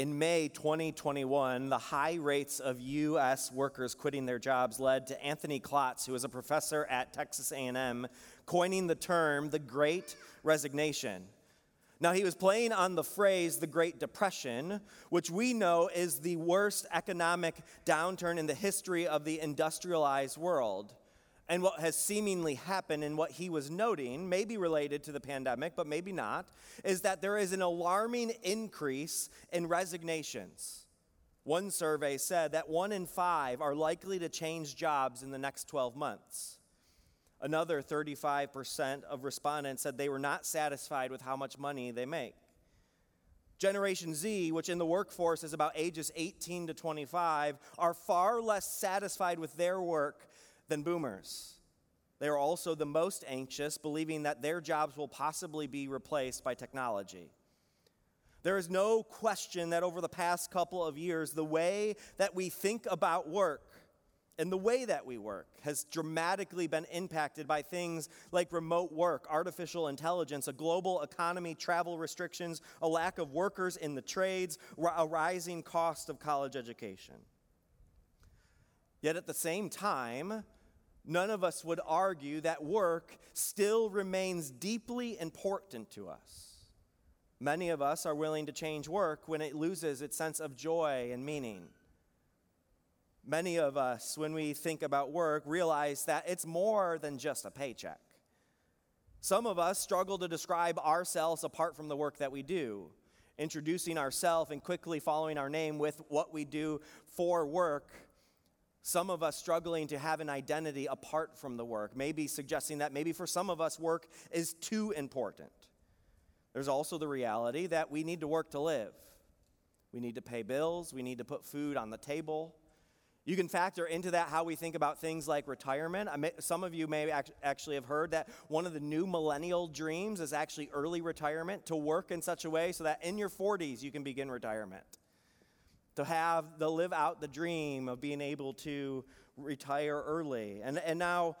In May 2021, the high rates of U.S. workers quitting their jobs led to Anthony Klotz, who is a professor at Texas A&M, coining the term the Great Resignation. Now, he was playing on the phrase the Great Depression, which we know is the worst economic downturn in the history of the industrialized world. And what has seemingly happened, and what he was noting, may be related to the pandemic, but maybe not, is that there is an alarming increase in resignations. One survey said that one in five are likely to change jobs in the next 12 months. Another 35% of respondents said they were not satisfied with how much money they make. Generation Z, which in the workforce is about ages 18 to 25, are far less satisfied with their work than boomers. They are also the most anxious, believing that their jobs will possibly be replaced by technology. There is no question that over the past couple of years, the way that we think about work and the way that we work has dramatically been impacted by things like remote work, artificial intelligence, a global economy, travel restrictions, a lack of workers in the trades, a rising cost of college education. Yet at the same time, none of us would argue that work still remains deeply important to us. Many of us are willing to change work when it loses its sense of joy and meaning. Many of us, when we think about work, realize that it's more than just a paycheck. Some of us struggle to describe ourselves apart from the work that we do, introducing ourselves and quickly following our name with what we do for work some of us struggling to have an identity apart from the work, maybe suggesting that maybe for some of us, work is too important. There's also the reality that we need to work to live. We need to pay bills, we need to put food on the table. You can factor into that how we think about things like retirement. May, some of you may actually have heard that one of the new millennial dreams is actually early retirement, to work in such a way so that in your 40s you can begin retirement to have the live out the dream of being able to retire early. And, and now,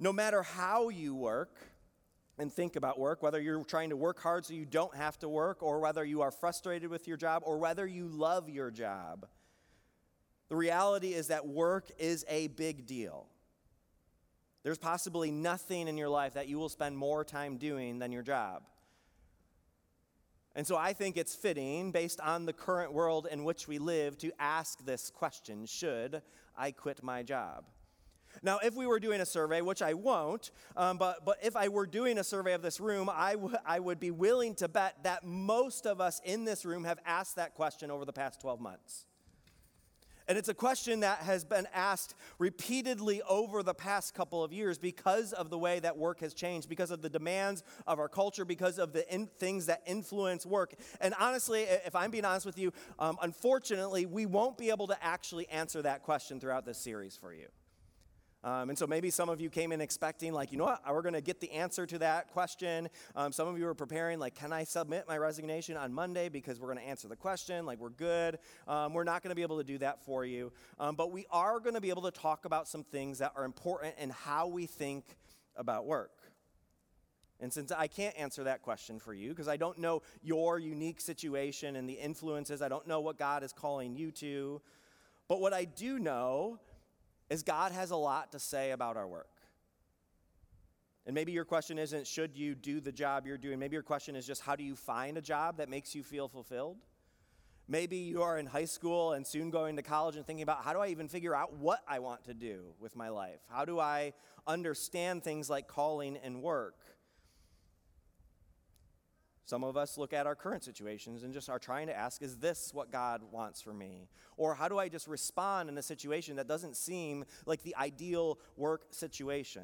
no matter how you work and think about work, whether you're trying to work hard so you don't have to work, or whether you are frustrated with your job, or whether you love your job, the reality is that work is a big deal. There's possibly nothing in your life that you will spend more time doing than your job. And so I think it's fitting, based on the current world in which we live, to ask this question Should I quit my job? Now, if we were doing a survey, which I won't, um, but, but if I were doing a survey of this room, I, w- I would be willing to bet that most of us in this room have asked that question over the past 12 months. And it's a question that has been asked repeatedly over the past couple of years because of the way that work has changed, because of the demands of our culture, because of the in- things that influence work. And honestly, if I'm being honest with you, um, unfortunately, we won't be able to actually answer that question throughout this series for you. Um, and so maybe some of you came in expecting, like, you know what, we're going to get the answer to that question. Um, some of you were preparing, like, can I submit my resignation on Monday because we're going to answer the question? Like, we're good. Um, we're not going to be able to do that for you. Um, but we are going to be able to talk about some things that are important in how we think about work. And since I can't answer that question for you, because I don't know your unique situation and the influences, I don't know what God is calling you to. But what I do know is God has a lot to say about our work. And maybe your question isn't, should you do the job you're doing? Maybe your question is just, how do you find a job that makes you feel fulfilled? Maybe you are in high school and soon going to college and thinking about, how do I even figure out what I want to do with my life? How do I understand things like calling and work? Some of us look at our current situations and just are trying to ask, is this what God wants for me? Or how do I just respond in a situation that doesn't seem like the ideal work situation?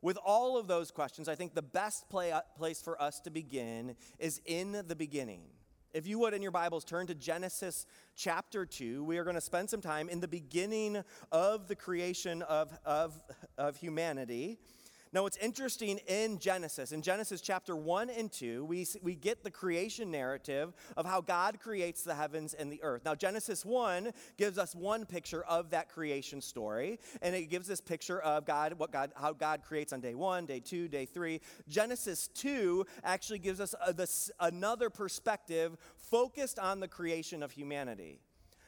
With all of those questions, I think the best play, uh, place for us to begin is in the beginning. If you would, in your Bibles, turn to Genesis chapter 2. We are going to spend some time in the beginning of the creation of, of, of humanity. Now, what's interesting in Genesis, in Genesis chapter 1 and 2, we, we get the creation narrative of how God creates the heavens and the earth. Now, Genesis 1 gives us one picture of that creation story, and it gives this picture of God, what God, how God creates on day 1, day 2, day 3. Genesis 2 actually gives us a, this, another perspective focused on the creation of humanity.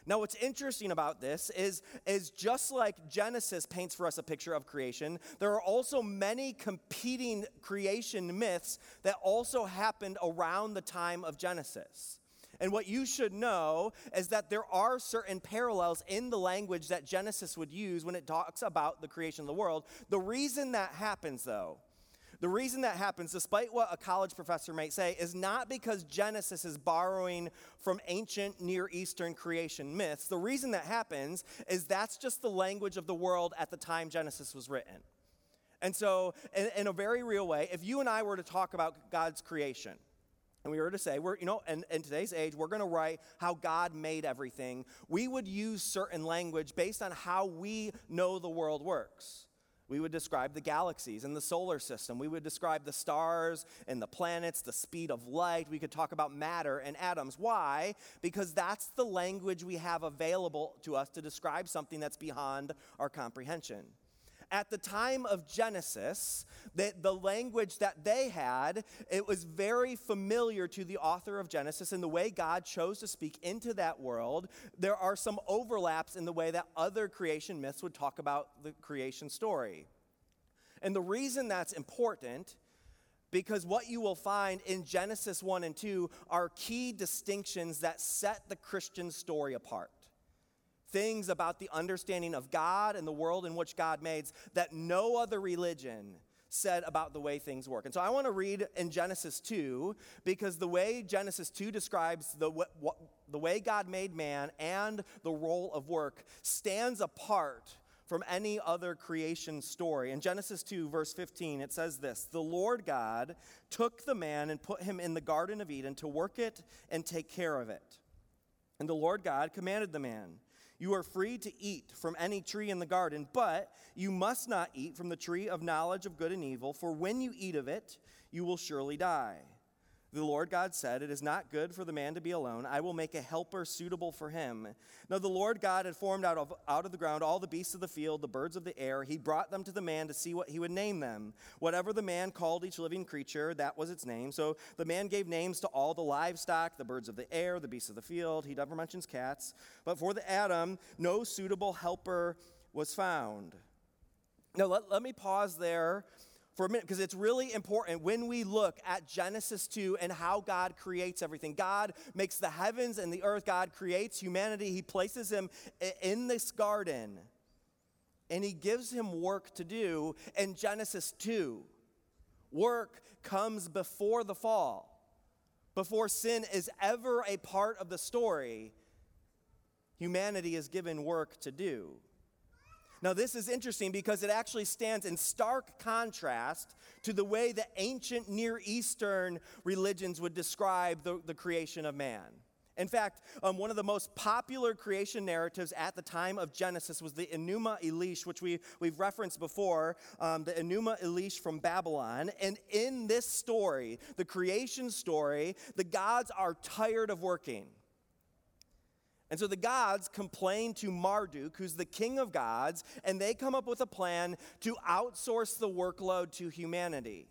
Now, what's interesting about this is, is just like Genesis paints for us a picture of creation, there are also many competing creation myths that also happened around the time of Genesis. And what you should know is that there are certain parallels in the language that Genesis would use when it talks about the creation of the world. The reason that happens, though, the reason that happens, despite what a college professor might say, is not because Genesis is borrowing from ancient Near Eastern creation myths. The reason that happens is that's just the language of the world at the time Genesis was written. And so, in, in a very real way, if you and I were to talk about God's creation, and we were to say, we're, you know, in, in today's age, we're going to write how God made everything, we would use certain language based on how we know the world works. We would describe the galaxies and the solar system. We would describe the stars and the planets, the speed of light. We could talk about matter and atoms. Why? Because that's the language we have available to us to describe something that's beyond our comprehension. At the time of Genesis, the, the language that they had, it was very familiar to the author of Genesis and the way God chose to speak into that world. There are some overlaps in the way that other creation myths would talk about the creation story. And the reason that's important because what you will find in Genesis 1 and 2 are key distinctions that set the Christian story apart things about the understanding of God and the world in which God made that no other religion said about the way things work. And so I want to read in Genesis 2 because the way Genesis 2 describes the, what, the way God made man and the role of work stands apart from any other creation story. In Genesis 2, verse 15, it says this The Lord God took the man and put him in the Garden of Eden to work it and take care of it. And the Lord God commanded the man, you are free to eat from any tree in the garden, but you must not eat from the tree of knowledge of good and evil, for when you eat of it, you will surely die. The Lord God said, It is not good for the man to be alone. I will make a helper suitable for him. Now, the Lord God had formed out of, out of the ground all the beasts of the field, the birds of the air. He brought them to the man to see what he would name them. Whatever the man called each living creature, that was its name. So the man gave names to all the livestock, the birds of the air, the beasts of the field. He never mentions cats. But for the Adam, no suitable helper was found. Now, let, let me pause there for a minute because it's really important when we look at Genesis 2 and how God creates everything. God makes the heavens and the earth, God creates humanity, He places him in this garden and He gives him work to do in Genesis 2. Work comes before the fall, before sin is ever a part of the story. Humanity is given work to do. Now, this is interesting because it actually stands in stark contrast to the way the ancient Near Eastern religions would describe the, the creation of man. In fact, um, one of the most popular creation narratives at the time of Genesis was the Enuma Elish, which we, we've referenced before, um, the Enuma Elish from Babylon. And in this story, the creation story, the gods are tired of working. And so the gods complain to Marduk, who's the king of gods, and they come up with a plan to outsource the workload to humanity.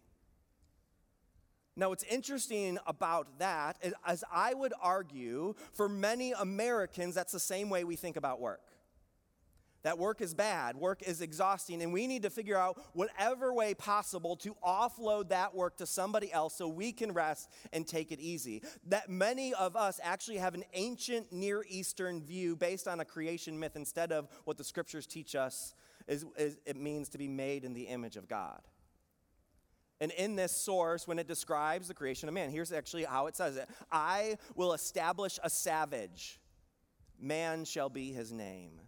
Now, what's interesting about that, is, as I would argue, for many Americans, that's the same way we think about work that work is bad, work is exhausting, and we need to figure out whatever way possible to offload that work to somebody else so we can rest and take it easy. That many of us actually have an ancient Near Eastern view based on a creation myth instead of what the scriptures teach us is, is it means to be made in the image of God. And in this source, when it describes the creation of man, here's actually how it says it I will establish a savage, man shall be his name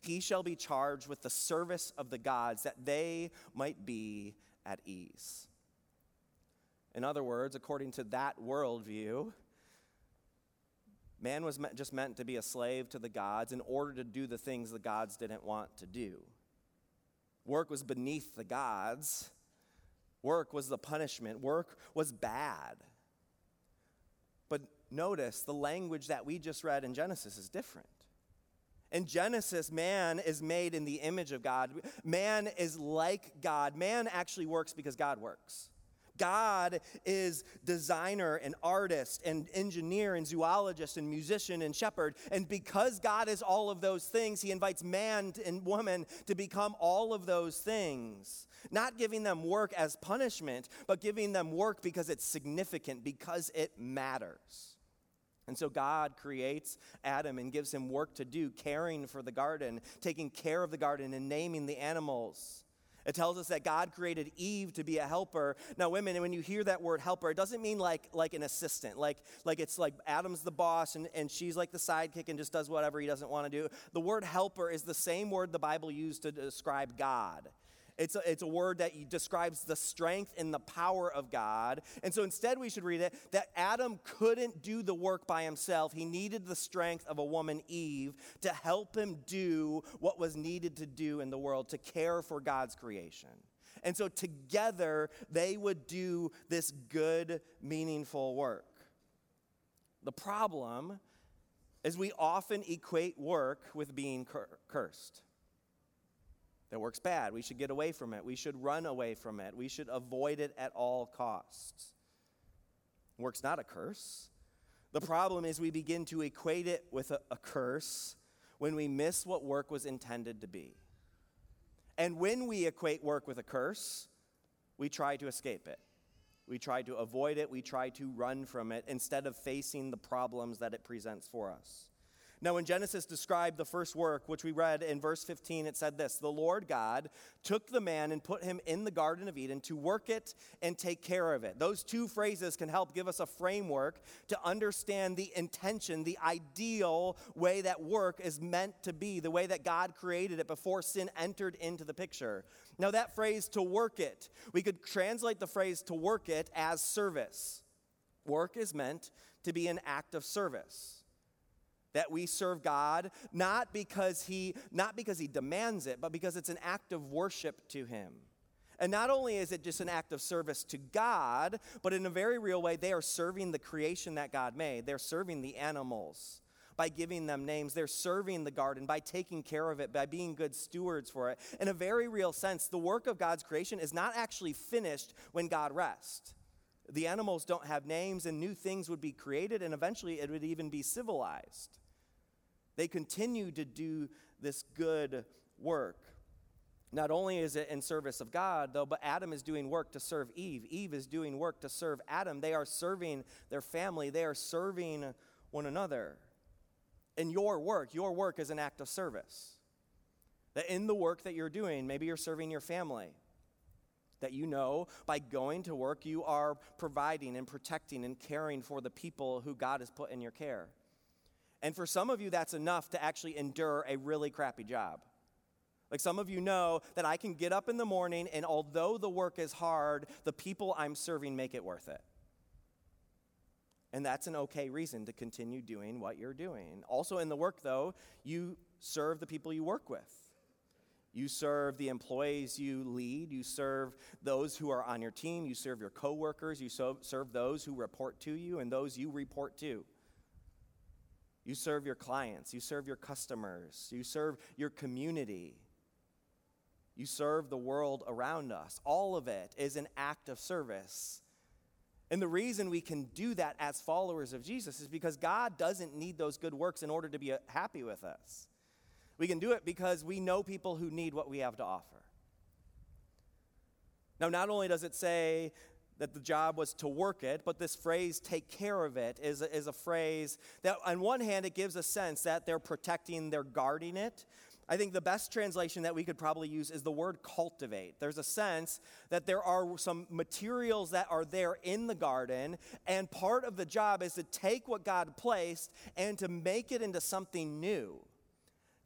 he shall be charged with the service of the gods that they might be at ease. In other words, according to that worldview, man was just meant to be a slave to the gods in order to do the things the gods didn't want to do. Work was beneath the gods Work was the punishment, work was bad. But notice the language that we just read in Genesis is different. In Genesis, man is made in the image of God. Man is like God. Man actually works because God works. God is designer and artist and engineer and zoologist and musician and shepherd. And because God is all of those things, he invites man and woman to become all of those things. Not giving them work as punishment, but giving them work because it's significant, because it matters. And so God creates Adam and gives him work to do, caring for the garden, taking care of the garden, and naming the animals. It tells us that God created Eve to be a helper. Now, women, when you hear that word helper, it doesn't mean like, like an assistant, like, like it's like Adam's the boss and, and she's like the sidekick and just does whatever he doesn't want to do. The word helper is the same word the Bible used to describe God. It's a, it's a word that describes the strength and the power of God. And so instead, we should read it that Adam couldn't do the work by himself. He needed the strength of a woman, Eve, to help him do what was needed to do in the world, to care for God's creation. And so together, they would do this good, meaningful work. The problem is we often equate work with being cur- cursed. That works bad. We should get away from it. We should run away from it. We should avoid it at all costs. Work's not a curse. The problem is we begin to equate it with a, a curse when we miss what work was intended to be. And when we equate work with a curse, we try to escape it. We try to avoid it. We try to run from it instead of facing the problems that it presents for us. Now, when Genesis described the first work, which we read in verse 15, it said this The Lord God took the man and put him in the Garden of Eden to work it and take care of it. Those two phrases can help give us a framework to understand the intention, the ideal way that work is meant to be, the way that God created it before sin entered into the picture. Now, that phrase, to work it, we could translate the phrase to work it as service. Work is meant to be an act of service that we serve God not because he not because he demands it but because it's an act of worship to him. And not only is it just an act of service to God, but in a very real way they are serving the creation that God made. They're serving the animals by giving them names. They're serving the garden by taking care of it, by being good stewards for it. In a very real sense, the work of God's creation is not actually finished when God rests. The animals don't have names, and new things would be created, and eventually it would even be civilized. They continue to do this good work. Not only is it in service of God, though, but Adam is doing work to serve Eve. Eve is doing work to serve Adam. They are serving their family, they are serving one another. In your work, your work is an act of service. That in the work that you're doing, maybe you're serving your family. That you know by going to work, you are providing and protecting and caring for the people who God has put in your care. And for some of you, that's enough to actually endure a really crappy job. Like some of you know that I can get up in the morning, and although the work is hard, the people I'm serving make it worth it. And that's an okay reason to continue doing what you're doing. Also, in the work, though, you serve the people you work with. You serve the employees you lead. You serve those who are on your team. You serve your coworkers. You serve those who report to you and those you report to. You serve your clients, you serve your customers, you serve your community, you serve the world around us. All of it is an act of service. And the reason we can do that as followers of Jesus is because God doesn't need those good works in order to be uh, happy with us. We can do it because we know people who need what we have to offer. Now, not only does it say that the job was to work it, but this phrase, take care of it, is a, is a phrase that, on one hand, it gives a sense that they're protecting, they're guarding it. I think the best translation that we could probably use is the word cultivate. There's a sense that there are some materials that are there in the garden, and part of the job is to take what God placed and to make it into something new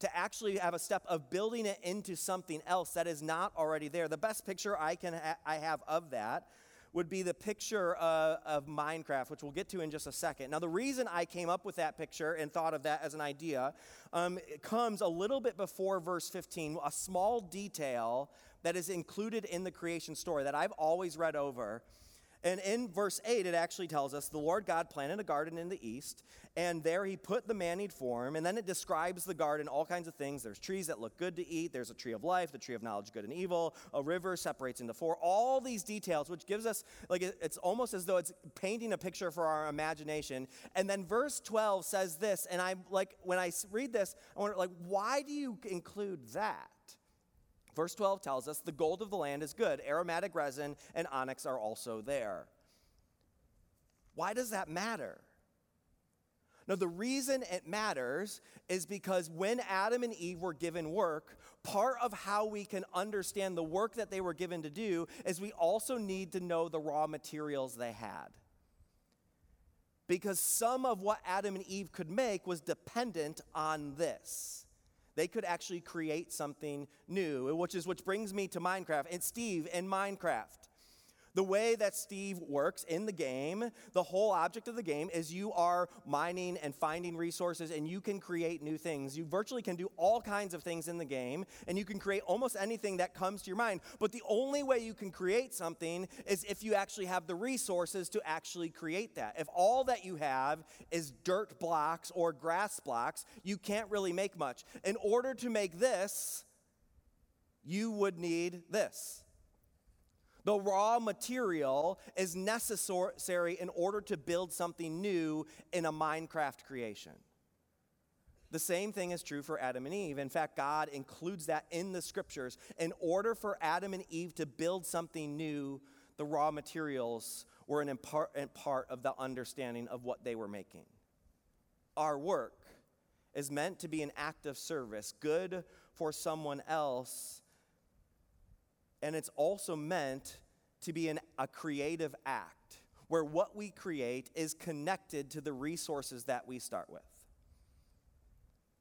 to actually have a step of building it into something else that is not already there. The best picture I can ha- I have of that would be the picture uh, of Minecraft, which we'll get to in just a second. Now, the reason I came up with that picture and thought of that as an idea um, comes a little bit before verse 15, a small detail that is included in the creation story that I've always read over and in verse 8, it actually tells us the Lord God planted a garden in the east, and there he put the man he'd form. And then it describes the garden, all kinds of things. There's trees that look good to eat, there's a tree of life, the tree of knowledge, good and evil, a river separates into four. All these details, which gives us, like, it's almost as though it's painting a picture for our imagination. And then verse 12 says this, and I'm like, when I read this, I wonder, like, why do you include that? Verse 12 tells us the gold of the land is good. Aromatic resin and onyx are also there. Why does that matter? Now, the reason it matters is because when Adam and Eve were given work, part of how we can understand the work that they were given to do is we also need to know the raw materials they had. Because some of what Adam and Eve could make was dependent on this. They could actually create something new, which is which brings me to Minecraft. And Steve in Minecraft. The way that Steve works in the game, the whole object of the game is you are mining and finding resources and you can create new things. You virtually can do all kinds of things in the game and you can create almost anything that comes to your mind. But the only way you can create something is if you actually have the resources to actually create that. If all that you have is dirt blocks or grass blocks, you can't really make much. In order to make this, you would need this. The raw material is necessary in order to build something new in a Minecraft creation. The same thing is true for Adam and Eve. In fact, God includes that in the scriptures. In order for Adam and Eve to build something new, the raw materials were an important part of the understanding of what they were making. Our work is meant to be an act of service, good for someone else and it's also meant to be an, a creative act where what we create is connected to the resources that we start with.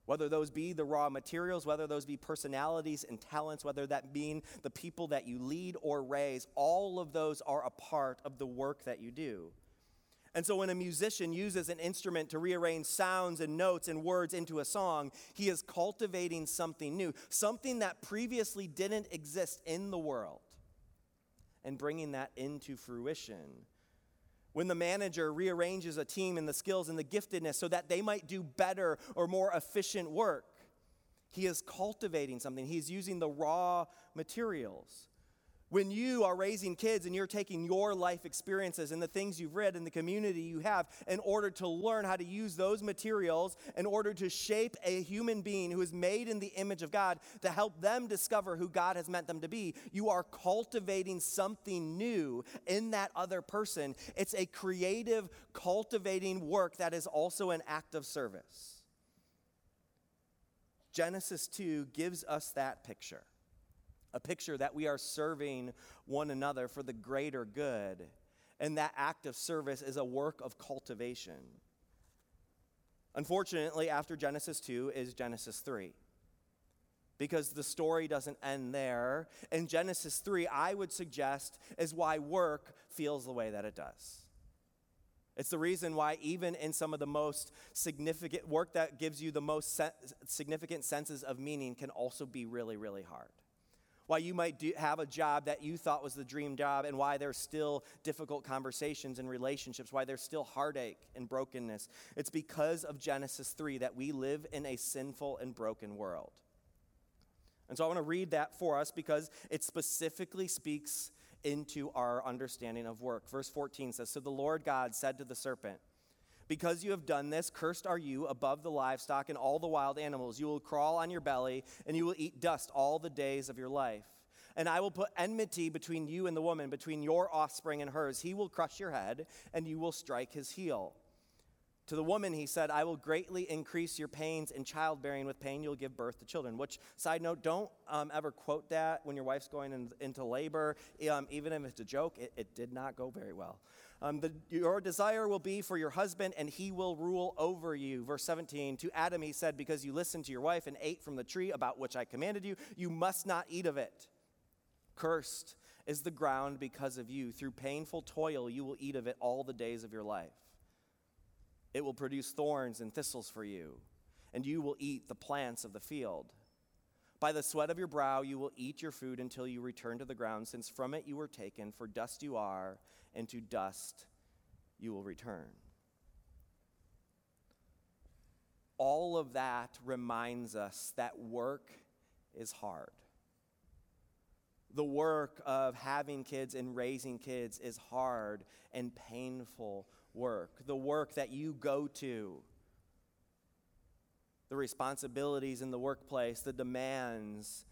Whether those be the raw materials, whether those be personalities and talents, whether that mean the people that you lead or raise, all of those are a part of the work that you do. And so when a musician uses an instrument to rearrange sounds and notes and words into a song, he is cultivating something new, something that previously didn't exist in the world, and bringing that into fruition. When the manager rearranges a team and the skills and the giftedness so that they might do better or more efficient work, he is cultivating something. He's using the raw materials. When you are raising kids and you're taking your life experiences and the things you've read and the community you have in order to learn how to use those materials in order to shape a human being who is made in the image of God to help them discover who God has meant them to be, you are cultivating something new in that other person. It's a creative, cultivating work that is also an act of service. Genesis 2 gives us that picture a picture that we are serving one another for the greater good. And that act of service is a work of cultivation. Unfortunately, after Genesis 2 is Genesis 3. Because the story doesn't end there. And Genesis 3, I would suggest, is why work feels the way that it does. It's the reason why, even in some of the most significant work that gives you the most se- significant senses of meaning, can also be really, really hard why you might do, have a job that you thought was the dream job, and why there's still difficult conversations and relationships, why there's still heartache and brokenness. It's because of Genesis 3 that we live in a sinful and broken world. And so I want to read that for us because it specifically speaks into our understanding of work. Verse 14 says So the Lord God said to the serpent, because you have done this, cursed are you above the livestock and all the wild animals. You will crawl on your belly, and you will eat dust all the days of your life. And I will put enmity between you and the woman, between your offspring and hers. He will crush your head, and you will strike his heel. To the woman, he said, I will greatly increase your pains in childbearing. With pain, you'll give birth to children. Which, side note, don't um, ever quote that when your wife's going in, into labor. Um, even if it's a joke, it, it did not go very well. Um, the, your desire will be for your husband, and he will rule over you. Verse 17 To Adam he said, Because you listened to your wife and ate from the tree about which I commanded you, you must not eat of it. Cursed is the ground because of you. Through painful toil, you will eat of it all the days of your life. It will produce thorns and thistles for you, and you will eat the plants of the field. By the sweat of your brow, you will eat your food until you return to the ground, since from it you were taken, for dust you are, and to dust you will return. All of that reminds us that work is hard the work of having kids and raising kids is hard and painful work. The work that you go to, the responsibilities in the workplace, the demands,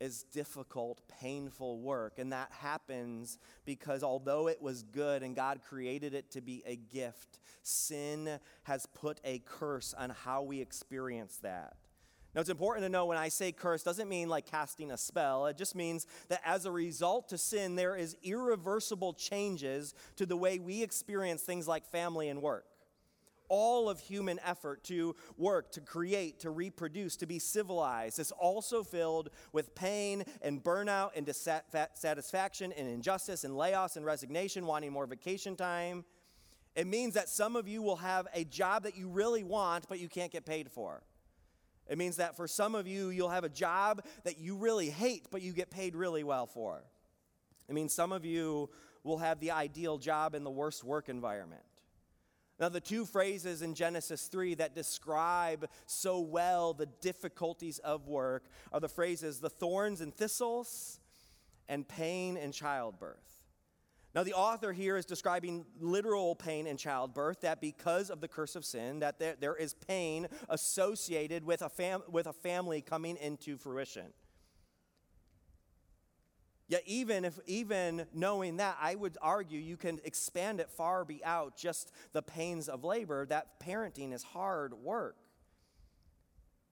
is difficult, painful work. And that happens because although it was good and God created it to be a gift, sin has put a curse on how we experience that. Now, it's important to know when I say curse, doesn't mean like casting a spell. It just means that as a result to sin, there is irreversible changes to the way we experience things like family and work. All of human effort to work, to create, to reproduce, to be civilized is also filled with pain and burnout and dissatisfaction and injustice and layoffs and resignation, wanting more vacation time. It means that some of you will have a job that you really want, but you can't get paid for. It means that for some of you, you'll have a job that you really hate, but you get paid really well for. It means some of you will have the ideal job in the worst work environment. Now, the two phrases in Genesis 3 that describe so well the difficulties of work are the phrases the thorns and thistles and pain and childbirth. Now, the author here is describing literal pain in childbirth, that because of the curse of sin, that there, there is pain associated with a, fam- with a family coming into fruition. Yet, even if even knowing that, I would argue you can expand it far beyond just the pains of labor. That parenting is hard work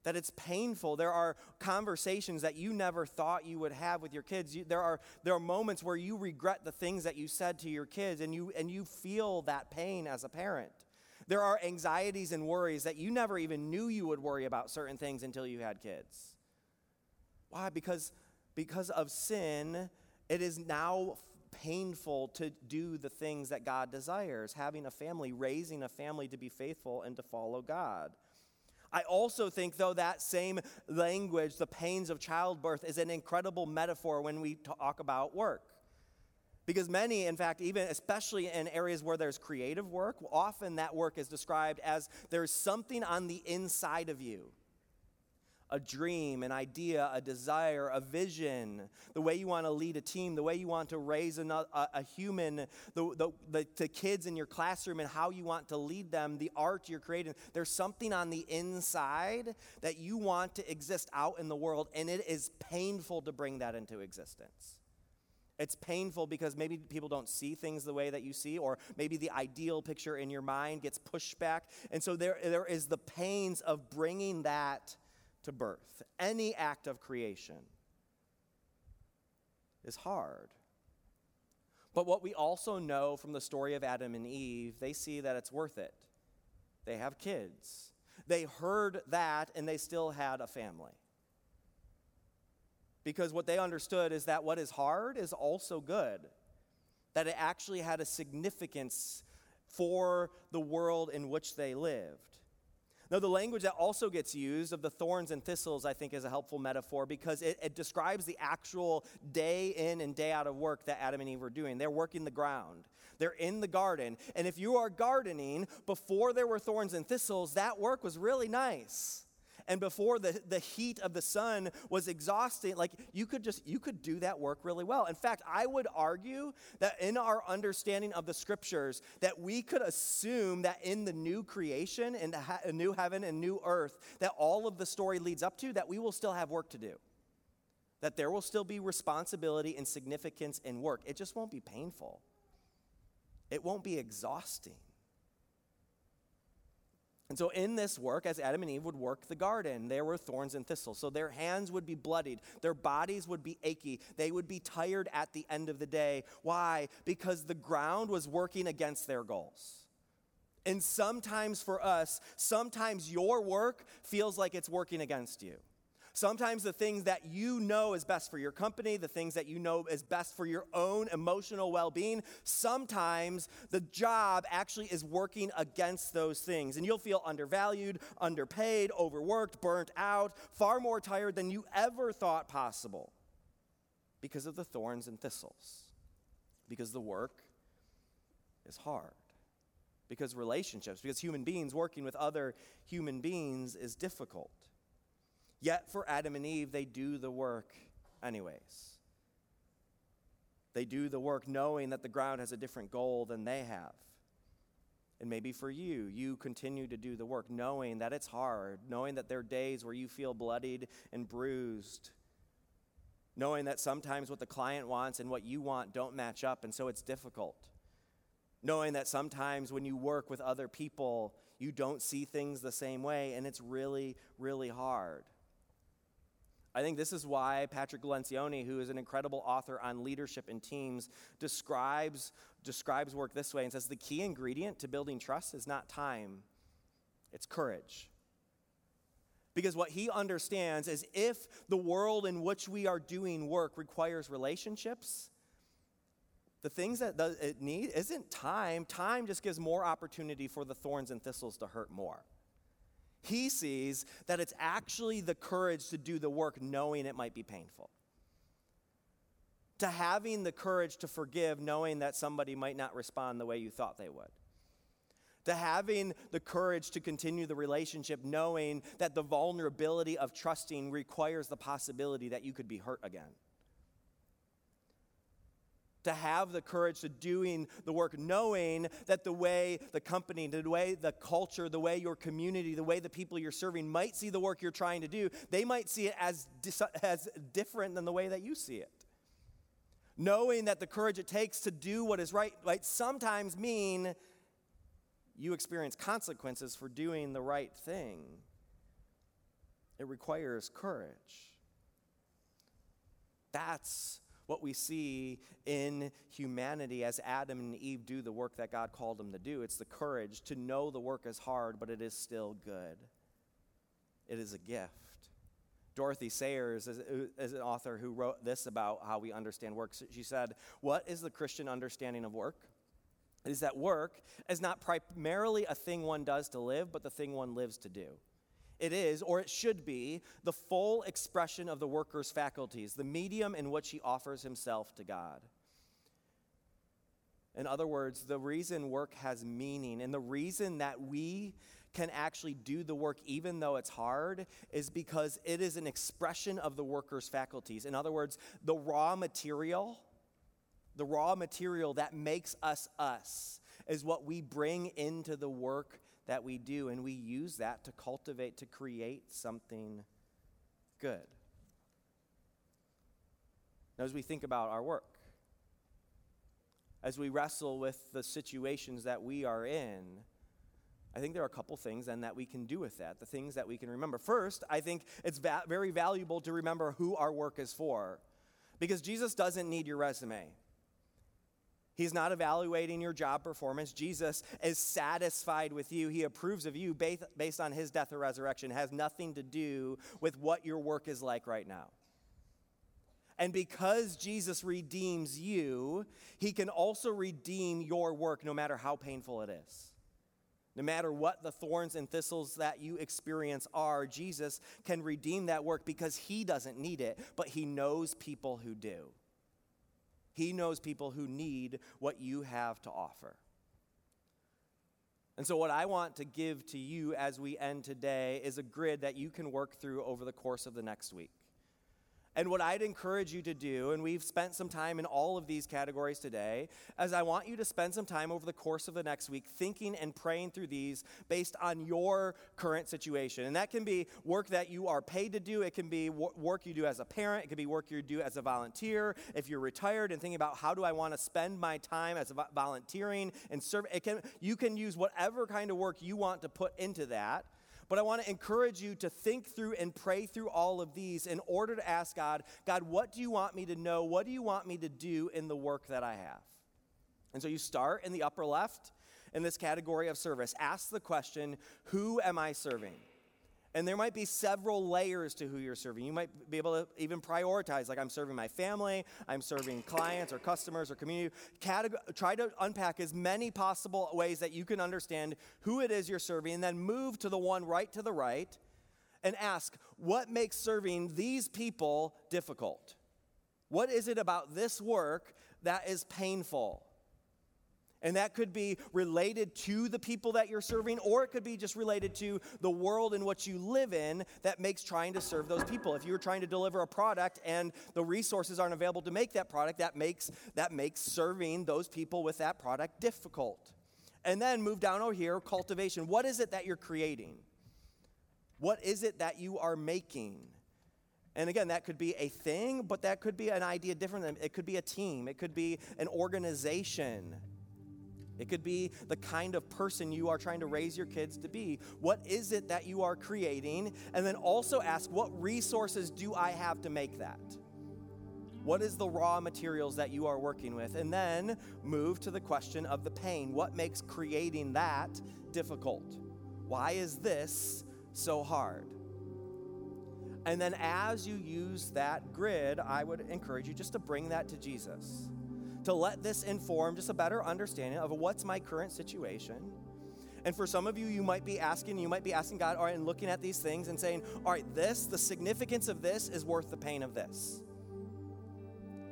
that it's painful. There are conversations that you never thought you would have with your kids. You, there, are, there are moments where you regret the things that you said to your kids, and you, and you feel that pain as a parent. There are anxieties and worries that you never even knew you would worry about certain things until you had kids. Why? Because, because of sin, it is now painful to do the things that God desires having a family, raising a family to be faithful and to follow God. I also think, though, that same language, the pains of childbirth, is an incredible metaphor when we talk about work. Because many, in fact, even especially in areas where there's creative work, often that work is described as there's something on the inside of you a dream, an idea, a desire, a vision, the way you want to lead a team, the way you want to raise a, a, human, the, the, the, the kids in your classroom and how you want to lead them, the art you're creating. There's something on the inside that you want to exist out in the world, and it is painful to bring that into existence. It's painful because maybe people don't see things the way that you see, or maybe the ideal picture in your mind gets pushed back. And so there, there is the pains of bringing that to birth. Any act of creation is hard. But what we also know from the story of Adam and Eve, they see that it's worth it. They have kids. They heard that and they still had a family. Because what they understood is that what is hard is also good, that it actually had a significance for the world in which they lived. Now, the language that also gets used of the thorns and thistles, I think, is a helpful metaphor because it, it, describes the actual day in and day out of work that Adam and Eve were doing. They're working the ground, they're in the garden. And if you are gardening before there were thorns and thistles, that work was really nice and before the, the heat of the sun was exhausting like you could just you could do that work really well. In fact i would argue that in our understanding of the scriptures that we could assume that in the new creation in the new heaven and new earth that all of the story leads up to that we will still have work to do. That there will still be responsibility and significance in work. It just won't be painful. It won't be exhausting and so, in this work, as Adam and Eve would work the garden, there were thorns and thistles. So, their hands would be bloodied, their bodies would be achy, they would be tired at the end of the day. Why? Because the ground was working against their goals. And sometimes for us, sometimes your work feels like it's working against you. Sometimes the things that you know is best for your company, the things that you know is best for your own emotional well being, sometimes the job actually is working against those things. And you'll feel undervalued, underpaid, overworked, burnt out, far more tired than you ever thought possible because of the thorns and thistles, because the work is hard because relationships, because human beings working with other human beings is difficult. Yet for Adam and Eve, they do the work anyways. They do the work knowing that the ground has a different goal than they have. And maybe for you, you continue to do the work knowing that it's hard, knowing that there are days where you feel bloodied and bruised, knowing that sometimes what the client wants and what you want don't match up, and so it's difficult knowing that sometimes when you work with other people, you don't see things the same way, and it's really, really hard. I think this is why Patrick Lencioni, who is an incredible author on leadership and teams, describes, describes work this way and says the key ingredient to building trust is not time, it's courage. Because what he understands is if the world in which we are doing work requires relationships, the things that it need isn't time. Time just gives more opportunity for the thorns and thistles to hurt more. He sees that it's actually the courage to do the work knowing it might be painful. To having the courage to forgive knowing that somebody might not respond the way you thought they would. To having the courage to continue the relationship knowing that the vulnerability of trusting requires the possibility that you could be hurt again to have the courage to doing the work, knowing that the way the company, the way the culture, the way your community, the way the people you're serving might see the work you're trying to do, they might see it as, as different than the way that you see it. Knowing that the courage it takes to do what is right might sometimes mean you experience consequences for doing the right thing. It requires courage. That's what we see in humanity as Adam and Eve do the work that God called them to do. It's the courage to know the work is hard, but it is still good. It is a gift. Dorothy Sayers is, is an author who wrote this about how we understand work. She said, What is the Christian understanding of work? It is that work is not primarily a thing one does to live, but the thing one lives to do. It is, or it should be, the full expression of the worker's faculties, the medium in which he offers himself to God. In other words, the reason work has meaning and the reason that we can actually do the work even though it's hard is because it is an expression of the worker's faculties. In other words, the raw material, the raw material that makes us us, is what we bring into the work that we do, and we use that to cultivate, to create something good. Now, as we think about our work, as we wrestle with the situations that we are in, I think there are a couple things then that we can do with that, the things that we can remember. First, I think it's va- very valuable to remember who our work is for, because Jesus doesn't need your resume. He's not evaluating your job performance. Jesus is satisfied with you. He approves of you based on his death or resurrection. It has nothing to do with what your work is like right now. And because Jesus redeems you, he can also redeem your work no matter how painful it is. No matter what the thorns and thistles that you experience are, Jesus can redeem that work because he doesn't need it, but he knows people who do. He knows people who need what you have to offer. And so, what I want to give to you as we end today is a grid that you can work through over the course of the next week. And what I'd encourage you to do, and we've spent some time in all of these categories today, is I want you to spend some time over the course of the next week thinking and praying through these based on your current situation. And that can be work that you are paid to do, it can be work you do as a parent, it can be work you do as a volunteer. If you're retired and thinking about how do I want to spend my time as volunteering and serve, it can, you can use whatever kind of work you want to put into that. But I want to encourage you to think through and pray through all of these in order to ask God, God, what do you want me to know? What do you want me to do in the work that I have? And so you start in the upper left in this category of service. Ask the question, who am I serving? And there might be several layers to who you're serving. You might be able to even prioritize, like I'm serving my family, I'm serving clients or customers or community. Try to unpack as many possible ways that you can understand who it is you're serving, and then move to the one right to the right and ask, what makes serving these people difficult? What is it about this work that is painful? And that could be related to the people that you're serving, or it could be just related to the world in which you live in that makes trying to serve those people. If you're trying to deliver a product and the resources aren't available to make that product, that makes, that makes serving those people with that product difficult. And then move down over here cultivation. What is it that you're creating? What is it that you are making? And again, that could be a thing, but that could be an idea different. Than, it could be a team, it could be an organization. It could be the kind of person you are trying to raise your kids to be. What is it that you are creating? And then also ask, what resources do I have to make that? What is the raw materials that you are working with? And then move to the question of the pain. What makes creating that difficult? Why is this so hard? And then as you use that grid, I would encourage you just to bring that to Jesus to let this inform just a better understanding of what's my current situation. And for some of you, you might be asking, you might be asking God, all right, and looking at these things and saying, all right, this, the significance of this is worth the pain of this.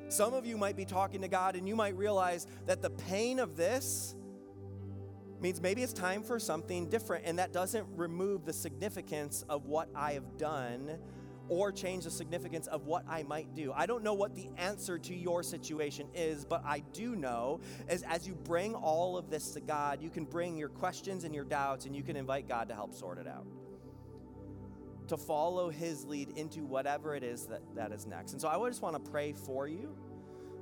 Some of you might be talking to God and you might realize that the pain of this means maybe it's time for something different, and that doesn't remove the significance of what I have done or change the significance of what I might do. I don't know what the answer to your situation is, but I do know is as you bring all of this to God, you can bring your questions and your doubts and you can invite God to help sort it out. To follow his lead into whatever it is that, that is next. And so I just want to pray for you.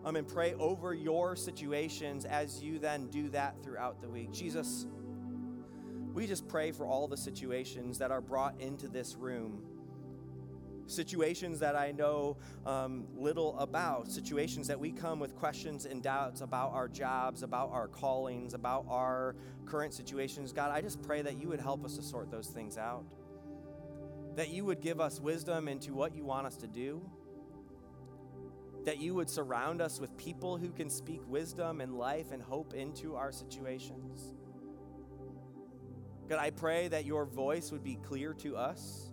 Um, and pray over your situations as you then do that throughout the week. Jesus, we just pray for all the situations that are brought into this room situations that I know um, little about, situations that we come with questions and doubts about our jobs, about our callings, about our current situations. God, I just pray that you would help us to sort those things out, that you would give us wisdom into what you want us to do. That you would surround us with people who can speak wisdom and life and hope into our situations. God, I pray that your voice would be clear to us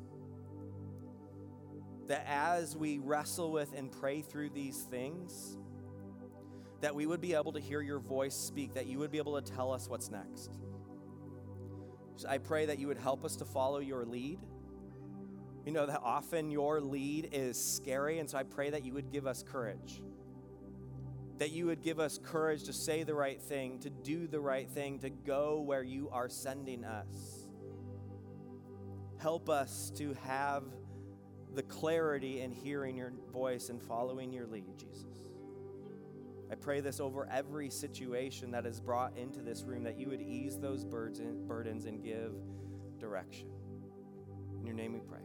that as we wrestle with and pray through these things, that we would be able to hear your voice speak, that you would be able to tell us what's next. So I pray that you would help us to follow your lead. You know that often your lead is scary, and so I pray that you would give us courage. That you would give us courage to say the right thing, to do the right thing, to go where you are sending us. Help us to have the clarity in hearing your voice and following your lead, Jesus. I pray this over every situation that is brought into this room, that you would ease those burdens and give direction. In your name we pray.